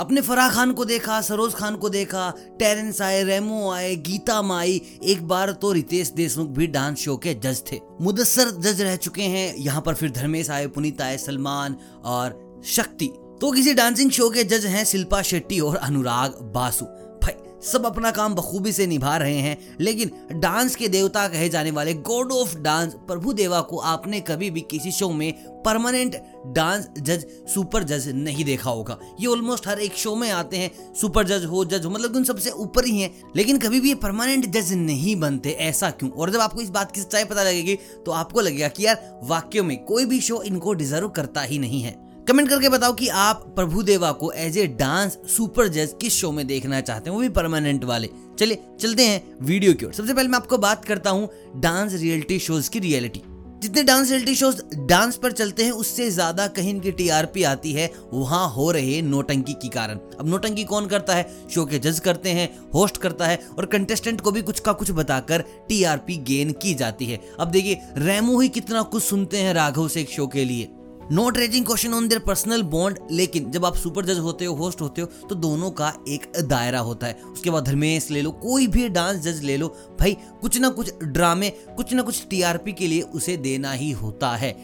अपने फराह खान को देखा, सरोज खान को देखा, टेरेंस आए, रेमो आए, गीता माई, एक बार तो रितेश देशमुख भी डांस शो के जज थे। मुदस्सर जज रह चुके हैं, यहाँ पर फिर धर्मेश आए, पुनीत आए, सलमान और शक्ति। तो किसी डांसिंग शो के जज हैं शिल्पा शेट्टी और अनुराग बासु। सब अपना काम बखूबी से निभा रहे हैं, लेकिन डांस के देवता कहे जाने वाले गॉड ऑफ़ डांस प्रभु देवा को आपने कभी भी किसी शो में परमानेंट डांस जज सुपर जज नहीं देखा होगा। ये ऑलमोस्ट हर एक शो में आते हैं सुपर जज हो जज हो मतलब उन सबसे ऊपर ही हैं, लेकिन कभी भी ये परमानेंट जज नहीं बनते, ऐसा क्यों? और जब आपको इस बात की सच्चाई पता लगेगी तो आपको लगेगा कि यार, वाक्यों में कोई भी शो इनको डिजर्व करता ही नहीं है। कमेंट करके बताओ कि आप प्रभु देवा को एज ए डांस सुपर जज किस शो में देखना चाहते हैं? वो भी परमानेंट वाले। चलिए, चलते हैं वीडियो की ओर। सबसे पहले मैं आपको बात करता हूँ डांस रियलिटी शोज़ की रियलिटी जितने डांस रियलिटी शोज़ डांस पर चलते हैं, उससे ज़्यादा कहीं इनकी टीआरपी आती है। वहाँ हो रहे नोटंकी के कारण। अब नोटंकी कौन करता है? शो के जज करते हैं होस्ट करता है और कंटेस्टेंट को भी कुछ का कुछ बताकर टीआरपी गेन की जाती है। अब देखिए, रेमो ही कितना कुछ सुनते हैं राघव से एक शो के लिए। Not raising question on their personal bond लेकिन जब आप सुपर जज होते हो होस्ट होते हो तो दोनों का एक दायरा होता है। उसके बाद धर्मेश ले लो, कोई भी डांस जज ले लो, भाई कुछ ना कुछ ड्रामे कुछ ना कुछ टीआरपी के लिए उसे देना ही होता है।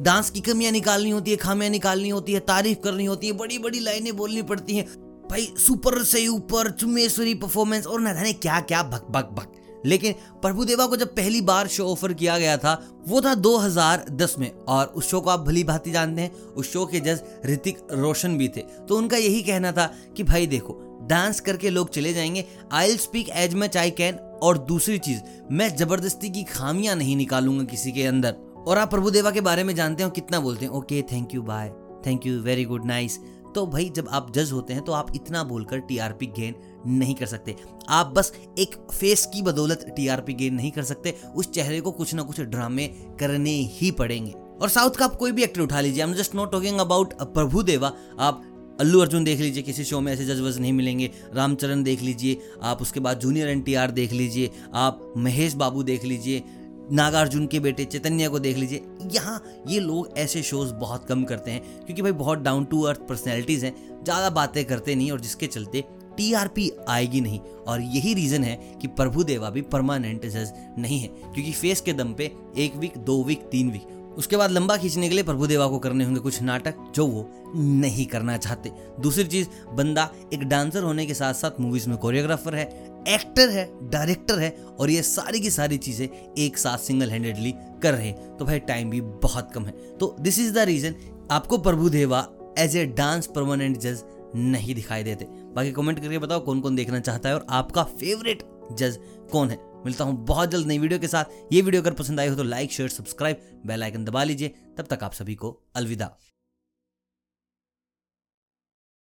डांस की कमियाँ निकालनी होती है, खामियाँ निकालनी होती है, तारीफ़ करनी होती है बड़ी बड़ी लाइनें बोलनी पड़ती हैं। भाई सुपर से ऊपर चुमेश्वरी परफॉर्मेंस और न जाने क्या क्या भक भक भक लेकिन प्रभु देवा को जब पहली बार शो ऑफ़र किया गया था, वो था 2010 में। और उस शो को आप भली भांति जानते हैं, उस शो के जज ऋतिक रोशन भी थे। तो उनका यही कहना था कि, भाई देखो, डांस करके लोग चले जाएँगे I speak as much I can और दूसरी चीज़, मैं ज़बरदस्ती की खामियाँ नहीं निकालूँगा किसी के अंदर। और आप प्रभु देवा के बारे में जानते हो, कितना बोलते हैं, okay, thank you, bye, thank you, very good, nice. तो भाई जब आप जज होते हैं तो आप इतना बोलकर टीआरपी गेन नहीं कर सकते। आप बस एक फेस की बदौलत टीआरपी गेन नहीं कर सकते। उस चेहरे को कुछ ना कुछ ड्रामे करने ही पड़ेंगे। और साउथ का आप कोई भी एक्टर उठा लीजिए। I am just not talking about Prabhu Deva आप अल्लू अर्जुन देख लीजिए, किसी शो में ऐसे जज वज नहीं मिलेंगे। रामचरण देख लीजिए, आप उसके बाद जूनियर एनटीआर देख लीजिए, आप महेश बाबू देख लीजिए नागार्जुन के बेटे चैतन्य को देख लीजिए। यहाँ ये लोग ऐसे शोज़ बहुत कम करते हैं, क्योंकि भाई बहुत डाउन टू अर्थ पर्सनैलिटीज़ हैं, ज़्यादा बातें करते नहीं और जिसके चलते टीआरपी आएगी नहीं। और यही रीज़न है कि प्रभु देवा भी परमानेंट जज नहीं है, क्योंकि फेस के दम पे एक वीक दो वीक तीन वीक उसके बाद लंबा खींचने के लिए प्रभु देवा को करने होंगे कुछ नाटक, जो वो नहीं करना चाहते। दूसरी चीज़, बंदा एक डांसर होने के साथ साथ मूवीज़ में कोरियोग्राफर है एक्टर है, डायरेक्टर है और ये सारी की सारी चीज़ें एक साथ सिंगल हैंडेडली कर रहे हैं। तो भाई टाइम भी बहुत कम है। तो दिस इज़ द रीजन आपको प्रभु देवा एज ए डांस परमानेंट जज नहीं दिखाई देते। बाकी कमेंट करके बताओ कौन कौन देखना चाहता है और आपका फेवरेट जज कौन है। मिलता हूँ बहुत जल्द नई वीडियो के साथ। ये वीडियो अगर पसंद आई हो तो like share subscribe bell icon दबा लीजिए। तब तक आप सभी को अलविदा।